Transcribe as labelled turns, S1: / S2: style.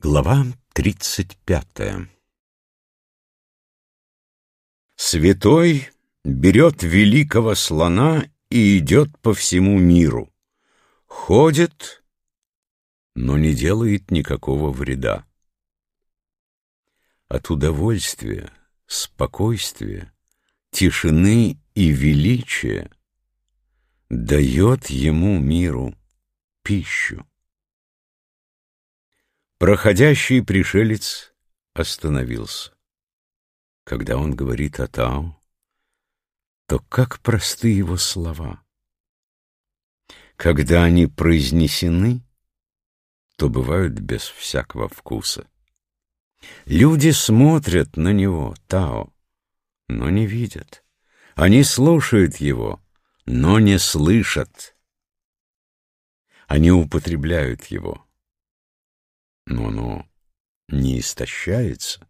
S1: Глава тридцать пятая Святой берет великого слона и идет по всему миру. Ходит, но не делает никакого вреда. От удовольствия, спокойствия, тишины и величия дает ему миру пищу. Проходящий пришелец остановился. Когда он говорит о Тао, то как просты его слова. Когда они произнесены, то бывают без всякого вкуса. Люди смотрят на него, Тао, но не видят. Они слушают его, но не слышат. Они употребляют его, но оно не истощается.